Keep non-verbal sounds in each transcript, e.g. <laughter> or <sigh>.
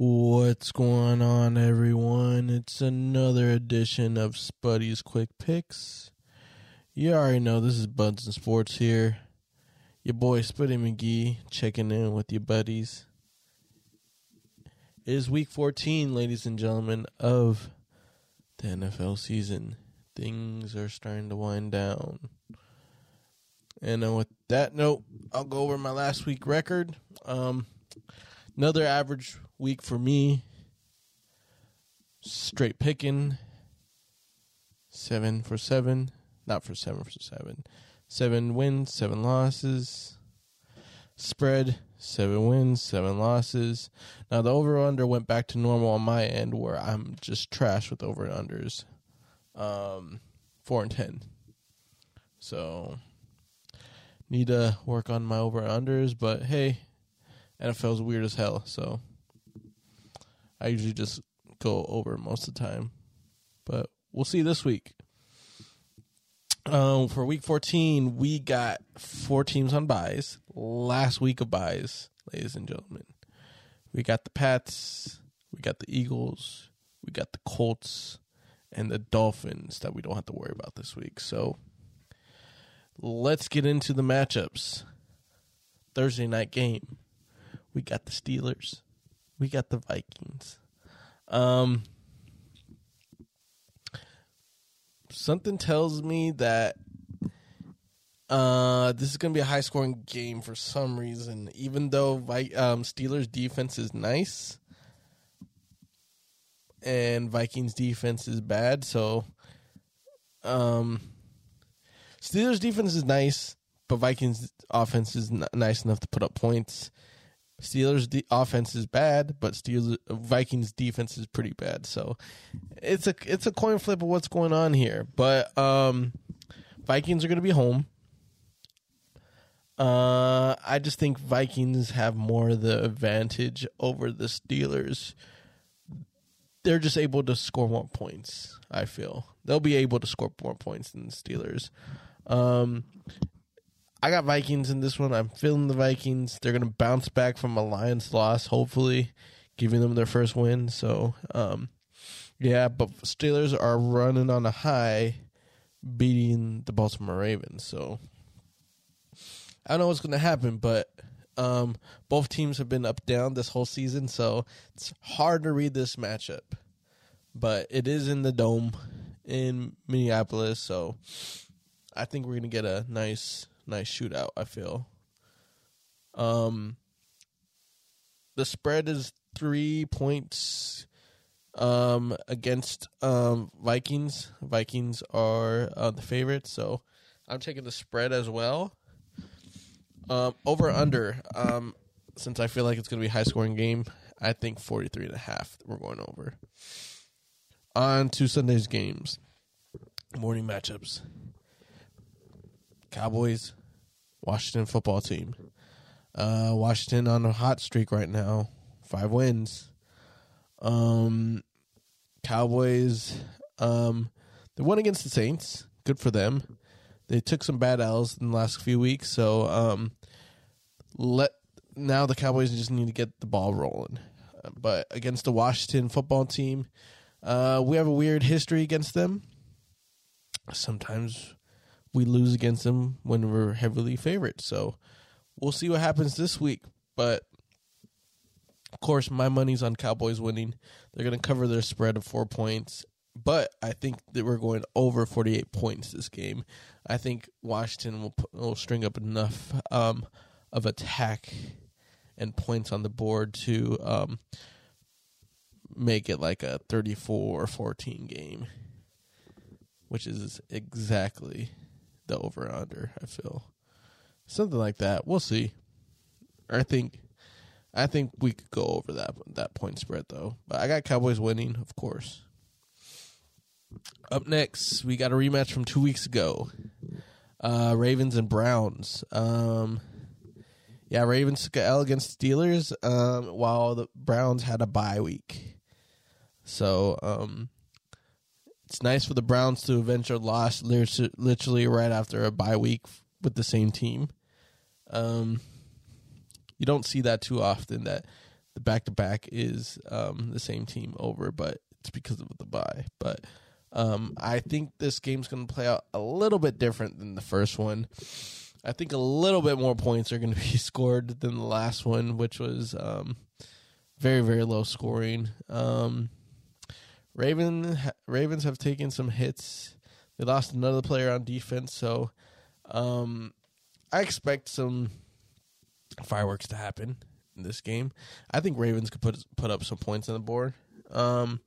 What's going on, everyone? It's another edition of Spuddy's Quick Picks. You already know this is Buds and Sports here. Your boy Spuddy McGee checking in with your buddies. It is week 14, ladies and gentlemen, of the NFL season. Things are starting to wind down. And uh, with that note, I'll go over my last week record. Um, another average week for me. Straight picking. Seven for seven. Not for seven for seven. Seven wins, seven losses. Spread, seven wins, seven losses. Now the over under went back to normal on my end where I'm just trash with over and unders. Um four and ten. So need to work on my over unders, but hey, NFL's weird as hell, so I usually just go over most of the time. But we'll see this week. Um, for week 14, we got four teams on buys. Last week of buys, ladies and gentlemen. We got the Pats, we got the Eagles, we got the Colts, and the Dolphins that we don't have to worry about this week. So let's get into the matchups. Thursday night game. We got the Steelers. We got the Vikings. Um something tells me that uh, this is going to be a high scoring game for some reason. Even though um, Steelers defense is nice and Vikings defense is bad, so um, Steelers defense is nice, but Vikings offense is nice enough to put up points. Steelers de- offense is bad, but Steelers Vikings defense is pretty bad. So it's a it's a coin flip of what's going on here. But um, Vikings are going to be home. Uh, I just think Vikings have more of the advantage over the Steelers. They're just able to score more points. I feel they'll be able to score more points than the Steelers. Um, I got Vikings in this one. I'm feeling the Vikings. They're going to bounce back from a Lions loss, hopefully, giving them their first win. So, um, yeah, but Steelers are running on a high, beating the Baltimore Ravens. So, I don't know what's going to happen, but um, both teams have been up down this whole season, so it's hard to read this matchup. But it is in the dome in Minneapolis, so I think we're going to get a nice nice shootout. I feel. Um, the spread is three points. Um, against um Vikings. Vikings are uh, the favorites, so I'm taking the spread as well. Um, over under. Um, since I feel like it's going to be a high scoring game, I think 43 and a half we're going over. On to Sunday's games. Morning matchups. Cowboys, Washington football team. Uh, Washington on a hot streak right now, five wins. Um, Cowboys, um, they won against the Saints. Good for them. They took some bad L's in the last few weeks, so um, let now the Cowboys just need to get the ball rolling. But against the Washington football team, uh, we have a weird history against them. Sometimes we lose against them when we're heavily favored. So we'll see what happens this week. But of course, my money's on Cowboys winning. They're going to cover their spread of four points. But I think that we're going over 48 points this game. I think Washington will, will string up enough um, of attack and points on the board to um, make it like a 34 or 14 game, which is exactly the over under. I feel something like that. We'll see. I think, I think we could go over that that point spread though. But I got Cowboys winning, of course. Up next, we got a rematch from two weeks ago. Uh, Ravens and Browns. Um, yeah, Ravens took L against Steelers, um, while the Browns had a bye week. So, um, it's nice for the Browns to avenge their loss literally right after a bye week with the same team. Um, you don't see that too often that the back to back is um, the same team over, but it's because of the bye. But um, I think this game's going to play out a little bit different than the first one. I think a little bit more points are going to be <laughs> scored than the last one, which was um, very very low scoring. Um, Raven Ravens have taken some hits. They lost another player on defense, so um, I expect some fireworks to happen in this game. I think Ravens could put put up some points on the board. Um,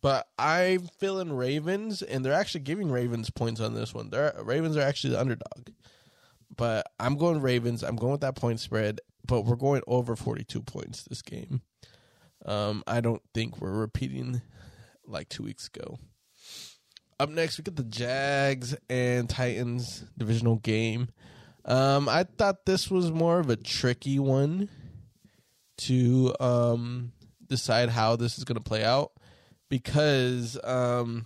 but I'm feeling Ravens, and they're actually giving Ravens points on this one. They're, Ravens are actually the underdog. But I'm going Ravens. I'm going with that point spread, but we're going over 42 points this game. Um, I don't think we're repeating like two weeks ago. Up next, we get the Jags and Titans divisional game. Um, I thought this was more of a tricky one to um, decide how this is going to play out because um,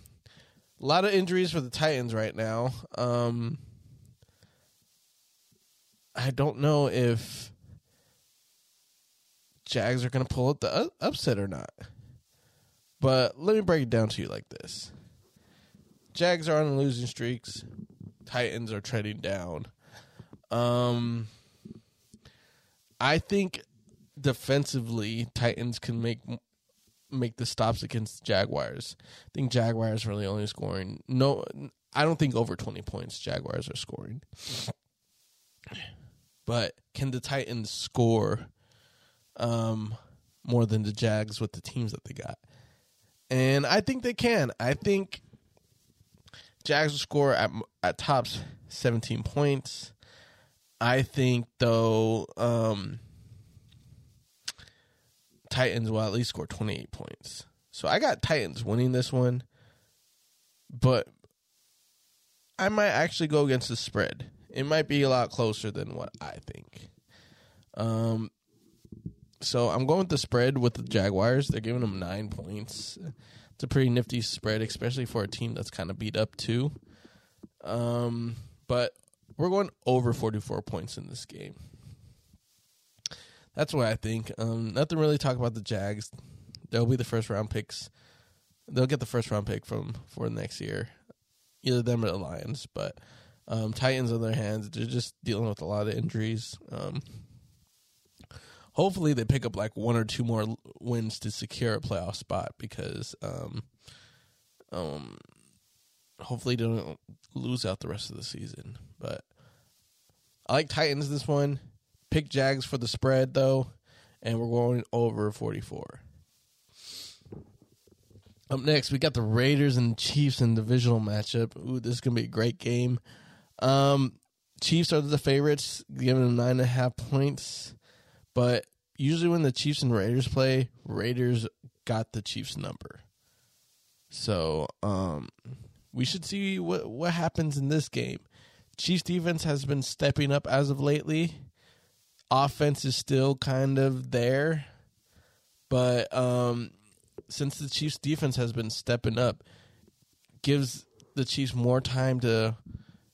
a lot of injuries for the Titans right now. Um, I don't know if Jags are going to pull up the upset or not. But let me break it down to you like this Jags are on losing streaks, Titans are treading down. Um, I think defensively, Titans can make make the stops against Jaguars. I think Jaguars really only scoring no. I don't think over twenty points Jaguars are scoring. But can the Titans score um, more than the Jags with the teams that they got? And I think they can. I think Jags will score at at tops 17 points. I think though um, Titans will at least score 28 points. So I got Titans winning this one, but I might actually go against the spread. It might be a lot closer than what I think. Um, so I'm going with the spread with the Jaguars. They're giving them nine points. It's a pretty nifty spread, especially for a team that's kind of beat up too. Um, but we're going over 44 points in this game. That's what I think. Um, nothing really talk about the Jags. They'll be the first round picks. They'll get the first round pick from for next year, either them or the Lions. But um, Titans, on their hands, they're just dealing with a lot of injuries. Um, hopefully, they pick up like one or two more wins to secure a playoff spot because, um, um, hopefully, they don't lose out the rest of the season. But I like Titans this one. Pick Jags for the spread though, and we're going over forty four. Up next, we got the Raiders and Chiefs in divisional matchup. Ooh, this is gonna be a great game. Um, Chiefs are the favorites, giving them nine and a half points. But usually when the Chiefs and Raiders play, Raiders got the Chiefs number. So um, we should see what what happens in this game. Chiefs defense has been stepping up as of lately. Offense is still kind of there, but um, since the Chiefs defense has been stepping up, gives the Chiefs more time to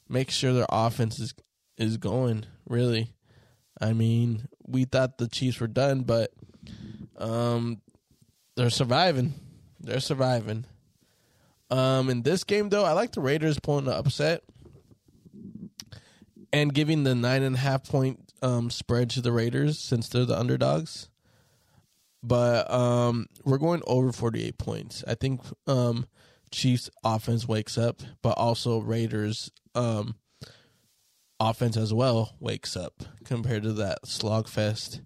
make sure their offense is is going. Really, I mean, we thought the Chiefs were done, but um, they're surviving. They're surviving. Um, in this game, though, I like the Raiders pulling the upset and giving the nine and a half point um, spread to the Raiders since they're the underdogs. But um, we're going over forty eight points. I think um, Chiefs offense wakes up, but also Raiders um, offense as well wakes up compared to that slogfest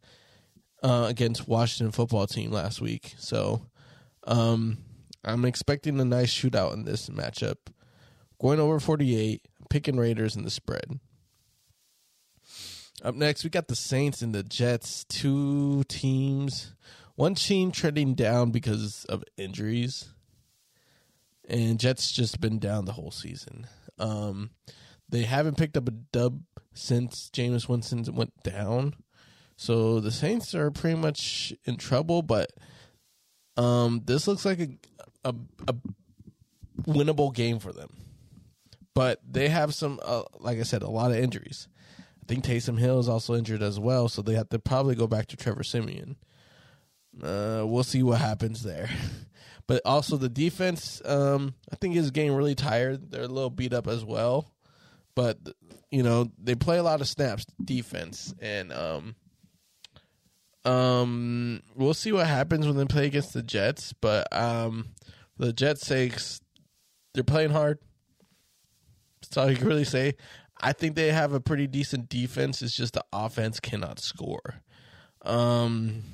uh, against Washington football team last week. So um, I'm expecting a nice shootout in this matchup. Going over 48, picking Raiders in the spread. Up next, we got the Saints and the Jets, two teams. One team trending down because of injuries, and Jets just been down the whole season. Um, they haven't picked up a dub since Jameis Winston went down, so the Saints are pretty much in trouble. But um, this looks like a, a, a winnable game for them. But they have some, uh, like I said, a lot of injuries. I think Taysom Hill is also injured as well, so they have to probably go back to Trevor Siemian. uh, we'll see what happens there. <laughs> But also the defense, um, I think is getting really tired. They're a little beat up as well. But you know they play a lot of snaps defense, and um, um, we'll see what happens when they play against the Jets. But um, the Jets' sakes, they're playing hard. That's all you can really say. I think they have a pretty decent defense. It's just the offense cannot score. Um,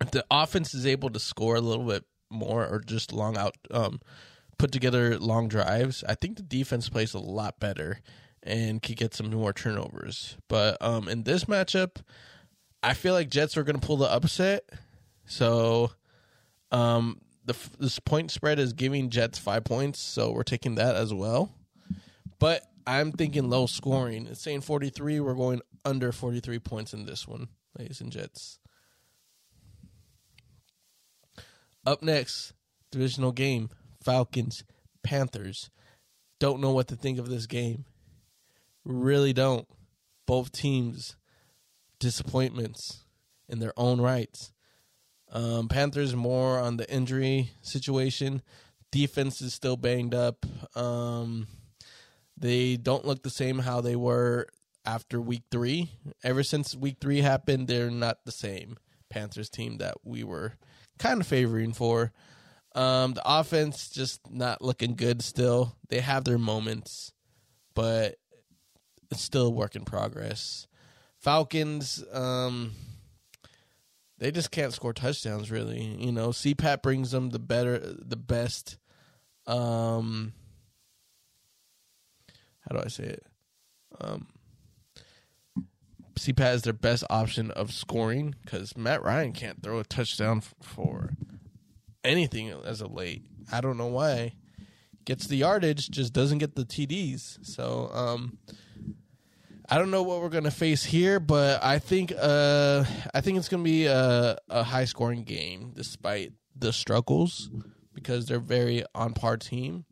if the offense is able to score a little bit more or just long out, um, put together long drives, I think the defense plays a lot better and can get some more turnovers. But um, in this matchup, I feel like Jets are going to pull the upset. So um, the this point spread is giving Jets five points, so we're taking that as well. But I'm thinking low scoring. It's saying 43. We're going under 43 points in this one, ladies and Jets. Up next, divisional game Falcons, Panthers. Don't know what to think of this game. Really don't. Both teams, disappointments in their own rights. Um, Panthers more on the injury situation. Defense is still banged up. Um, they don't look the same how they were after week three. Ever since week three happened, they're not the same Panthers team that we were kind of favoring for. Um, the offense just not looking good still. They have their moments, but it's still a work in progress. Falcons, um, they just can't score touchdowns really. You know, CPAT brings them the better the best um how do I say it? Um CPAT is their best option of scoring because Matt Ryan can't throw a touchdown for anything as of late. I don't know why. Gets the yardage, just doesn't get the TDs. So um, I don't know what we're gonna face here, but I think uh, I think it's gonna be a, a high scoring game despite the struggles because they're very on par team.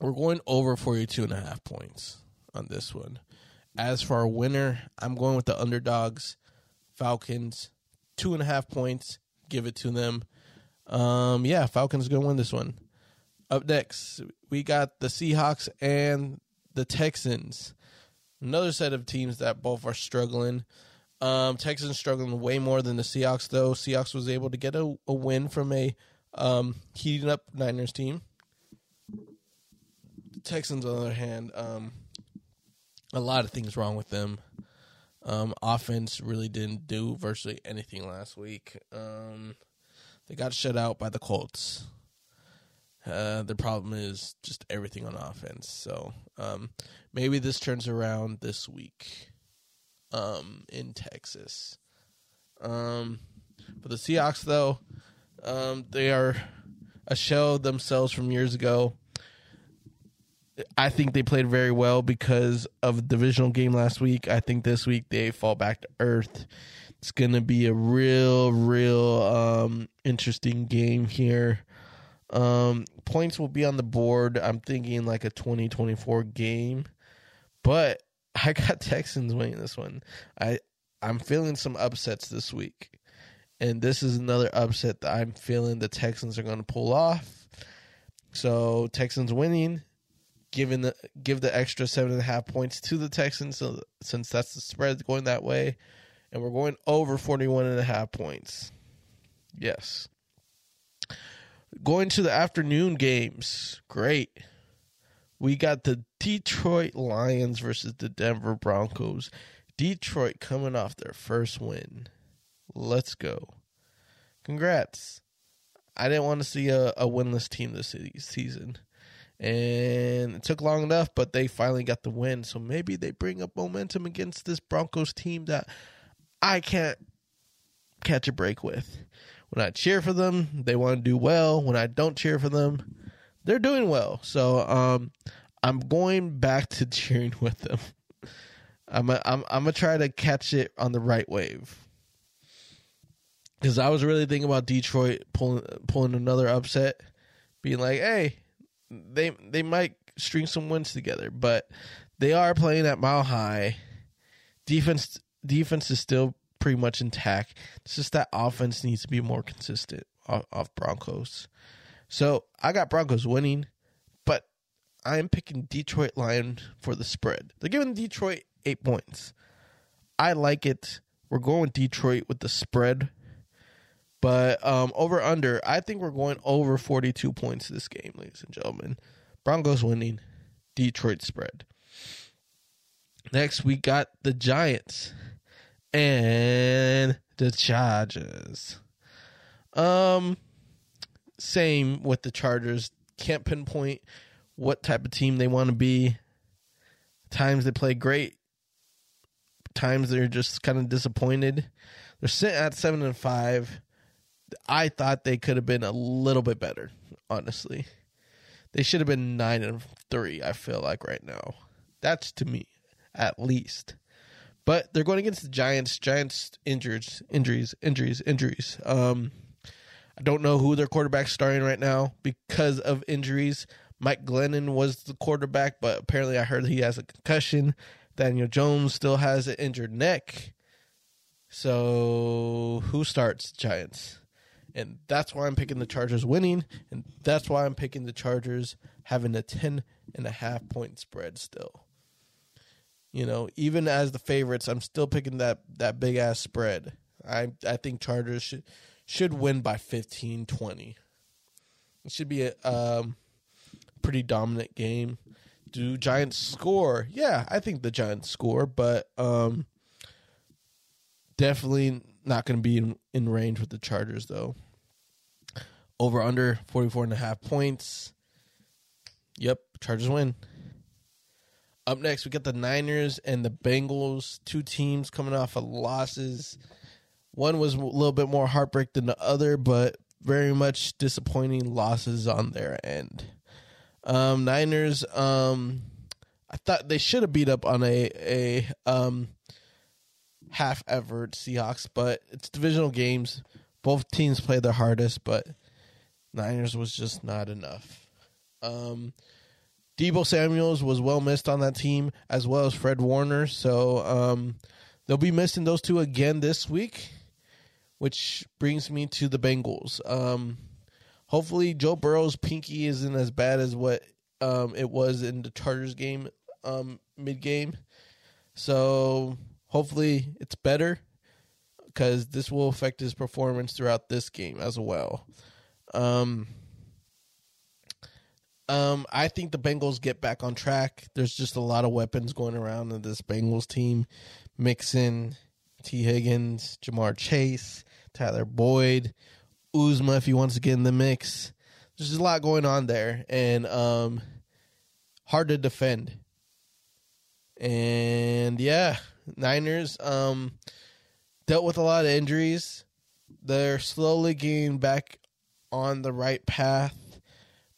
We're going over 42 and a half points on this one. As for our winner, I'm going with the underdogs, Falcons, two and a half points. Give it to them. Um, yeah, Falcons gonna win this one. Up next, we got the Seahawks and the Texans. Another set of teams that both are struggling. Um, Texans struggling way more than the Seahawks, though. Seahawks was able to get a, a win from a um, heating up Niners team. Texans, on the other hand, um, a lot of things wrong with them. Um, offense really didn't do virtually anything last week. Um, they got shut out by the Colts. Uh, the problem is just everything on offense. So um, maybe this turns around this week um, in Texas. Um, but the Seahawks, though, um, they are a shell themselves from years ago. I think they played very well because of the divisional game last week. I think this week they fall back to earth. It's going to be a real, real um, interesting game here. Um, points will be on the board. I'm thinking like a 2024 game, but <laughs> I got Texans winning this one. I I'm feeling some upsets this week, and this is another upset that I'm feeling the Texans are going to pull off. So Texans winning, giving the give the extra seven and a half points to the Texans. So since that's the spread going that way, and we're going over 41 and a half points. Yes. Going to the afternoon games. Great. We got the Detroit Lions versus the Denver Broncos. Detroit coming off their first win. Let's go. Congrats. I didn't want to see a, a winless team this season. And it took long enough, but they finally got the win. So maybe they bring up momentum against this Broncos team that I can't catch a break with. When I cheer for them, they want to do well. When I don't cheer for them, they're doing well. So um, I'm going back to <laughs> cheering with them. I'm a, I'm I'm gonna try to catch it on the right wave because I was really thinking about Detroit pulling pulling another upset, being like, hey, they they might string some wins together, but they are playing at Mile High. Defense defense is still pretty much intact. It's just that offense needs to be more consistent off, off Broncos. So I got Broncos winning, but I'm picking Detroit Lion for the spread. They're giving Detroit eight points. I like it. We're going Detroit with the spread. But um, over under, I think we're going over 42 points this game, ladies and gentlemen. Broncos winning, Detroit spread. Next, we got the Giants and the Chargers. Um, same with the Chargers. Can't pinpoint what type of team they want to be. Times they play great. Times they're just kind of disappointed. They're sitting at seven and five. I thought they could have been a little bit better, honestly. They should have been nine and three, I feel like right now. That's to me, at least. But they're going against the Giants. Giants injuries, injuries, injuries, injuries. Um, I don't know who their quarterback's starting right now because of injuries. Mike Glennon was the quarterback, but apparently I heard he has a concussion. Daniel Jones still has an injured neck. So who starts Giants? And that's why I'm picking the Chargers winning. And that's why I'm picking the Chargers having a 10 and a half point spread still. You know, even as the favorites, I'm still picking that, that big ass spread. I I think Chargers should should win by 15, 20. It should be a um, pretty dominant game. Do Giants score? Yeah, I think the Giants score, but um, definitely not going to be in, in range with the Chargers, though. Over under 44 and a half points. Yep, Chargers win. Up next, we got the Niners and the Bengals, two teams coming off of losses. One was a little bit more heartbreak than the other, but very much disappointing losses on their end. Um, Niners, um, I thought they should have beat up on a a um, half effort Seahawks, but it's divisional games. Both teams play their hardest, but Niners was just not enough. Um, Deebo Samuels was well missed on that team, as well as Fred Warner. So um, they'll be missing those two again this week, which brings me to the Bengals. Um, hopefully, Joe Burrow's pinky isn't as bad as what um, it was in the Chargers game um, mid game. So hopefully, it's better because this will affect his performance throughout this game as well. Um, um, I think the Bengals get back on track. There's just a lot of weapons going around in this Bengals team. Mixon, Tee Higgins, Ja'Marr Chase, Tyler Boyd, Uzomah if he wants to get in the mix. There's a lot going on there, and um, hard to defend. And yeah, Niners um, dealt with a lot of injuries. They're slowly getting back on the right path,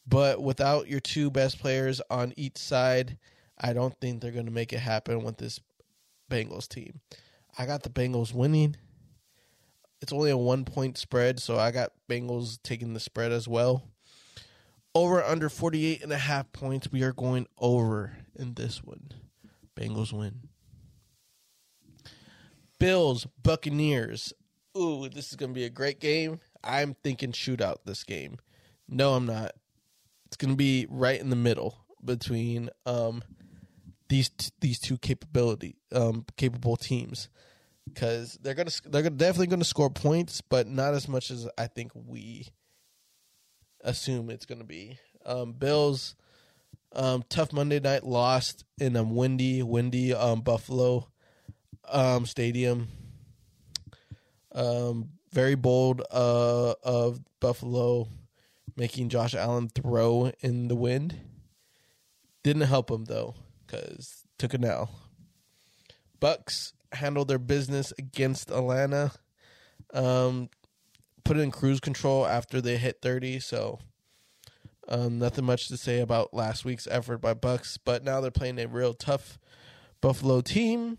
but without your two best players on each side, I don't think they're going to make it happen with this Bengals team. I got the Bengals winning. It's only a one point spread, so I got Bengals taking the spread as well. Over under 48 and a half points. We are going over in this one. Bengals win. Bills, Buccaneers. Ooh, this is going to be a great game. I'm thinking shootout this game. No, I'm not. It's going to be right in the middle between um, these t- these two capability um, capable teams because they're gonna they're gonna, definitely going to score points, but not as much as I think we assume it's going to be. Um, Bills um, tough Monday night lost in a windy windy um, Buffalo um, stadium. Um, very bold uh, of Buffalo making Josh Allen throw in the wind. Didn't help him though, because took a nail. Bucks handled their business against Atlanta. Um, put in cruise control after they hit thirty, so um, nothing much to say about last week's effort by Bucks. But now they're playing a real tough Buffalo team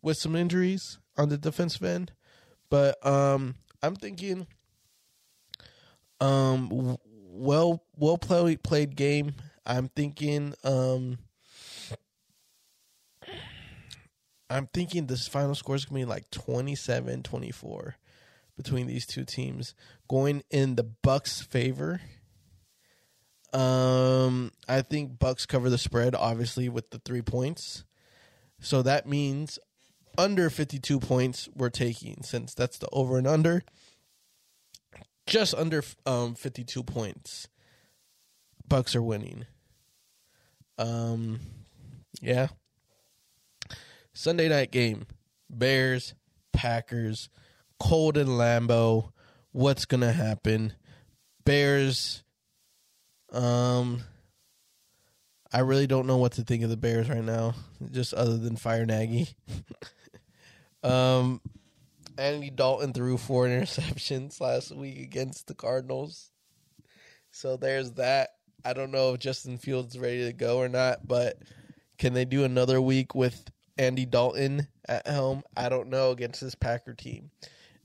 with some injuries on the defensive end. But um, I'm thinking, um, well, well played played game. I'm thinking, um, I'm thinking this final score is going to be like 27 24 between these two teams, going in the Bucks' favor. Um, I think Bucks cover the spread, obviously, with the three points. So that means under 52 points we're taking, since that's the over and under. Just under um, 52 points. Bucks are winning. Um, yeah. Sunday night game: Bears, Packers, cold in Lambeau. What's gonna happen? Bears. Um, I really don't know what to think of the Bears right now, just other than fire Nagy. <laughs> um, Andy Dalton threw four interceptions <laughs> last week against the Cardinals, so there's that. I don't know if Justin Fields is ready to go or not, but can they do another week with Andy Dalton at home? I don't know against this Packer team.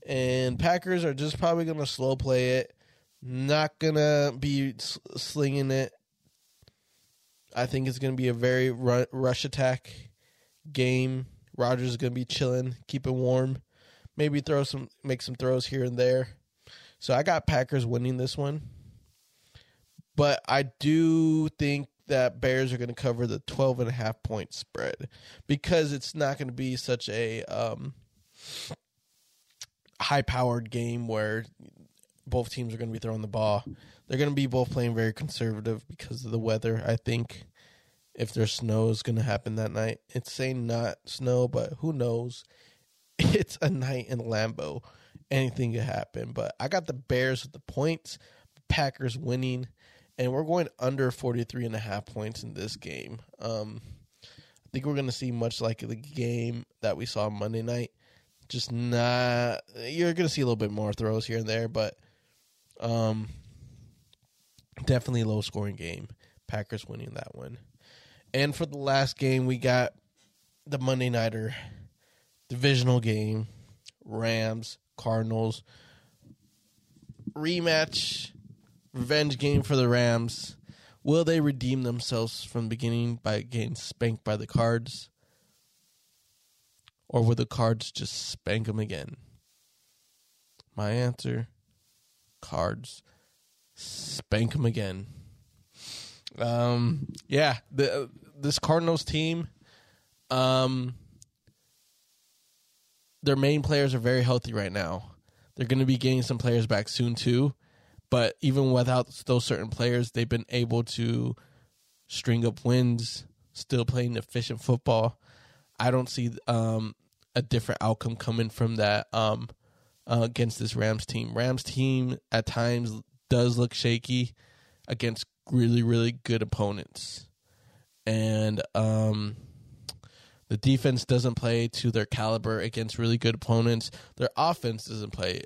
And Packers are just probably going to slow play it, not going to be slinging it. I think it's going to be a very rush attack game. Rodgers is going to be chilling, keeping warm, maybe throw some, make some throws here and there. So I got Packers winning this one. But I do think that Bears are going to cover the 12 and a half point spread because it's not going to be such a um, high powered game where both teams are going to be throwing the ball. They're going to be both playing very conservative because of the weather. I think if there's snow is going to happen that night. It's saying not snow, but who knows? <laughs> It's a night in Lambeau. Anything could happen. But I got the Bears with the points, Packers winning and we're going under 43 and a half points in this game. Um, I think we're going to see much like the game that we saw Monday night. Just not, you're going to see a little bit more throws here and there, but um, definitely low scoring game. Packers winning that one. And for the last game, we got the Monday Nighter divisional game Rams, Cardinals. Rematch revenge game for the Rams. Will they redeem themselves from the beginning by getting spanked by the Cards? Or will the Cards just spank them again? My answer Cards spank them again. Um, yeah, the this Cardinals team, um, their main players are very healthy right now. They're going to be getting some players back soon too. But even without those certain players, they've been able to string up wins, still playing efficient football. I don't see um, a different outcome coming from that um, uh, against this Rams team. Rams team at times does look shaky against really, really good opponents. And um, the defense doesn't play to their caliber against really good opponents. Their offense doesn't play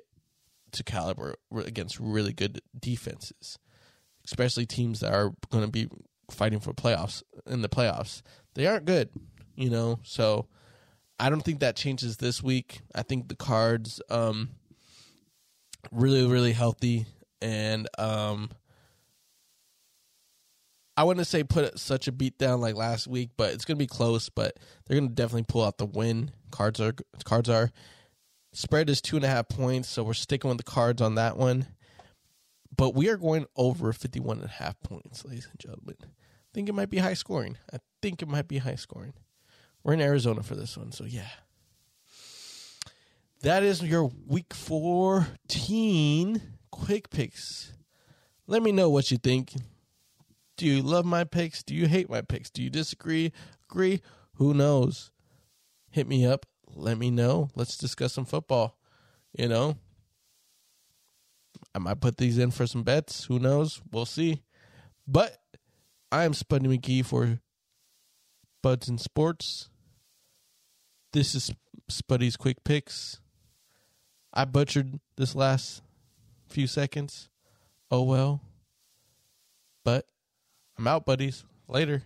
to caliber against really good defenses, especially teams that are going to be fighting for playoffs in the playoffs. They aren't good, you know. So I don't think that changes this week. I think the cards um really really healthy and um I wouldn't say put such a beat down like last week, but it's gonna be close. But they're gonna definitely pull out the win. Cards are cards are Spread is two and a half points, so we're sticking with the cards on that one. But we are going over 51 and a half points, ladies and gentlemen. I think it might be high scoring. I think it might be high scoring. We're in Arizona for this one, so yeah. That is your week 14 quick picks. Let me know what you think. Do you love my picks? Do you hate my picks? Do you disagree? Agree? Who knows? Hit me up let me know. Let's discuss some football. You know, I might put these in for some bets. Who knows? We'll see. But I am Spuddy McGee for Buds and Sports. This is Spuddy's Quick Picks. I butchered this last few seconds. Oh well. But I'm out, buddies. Later.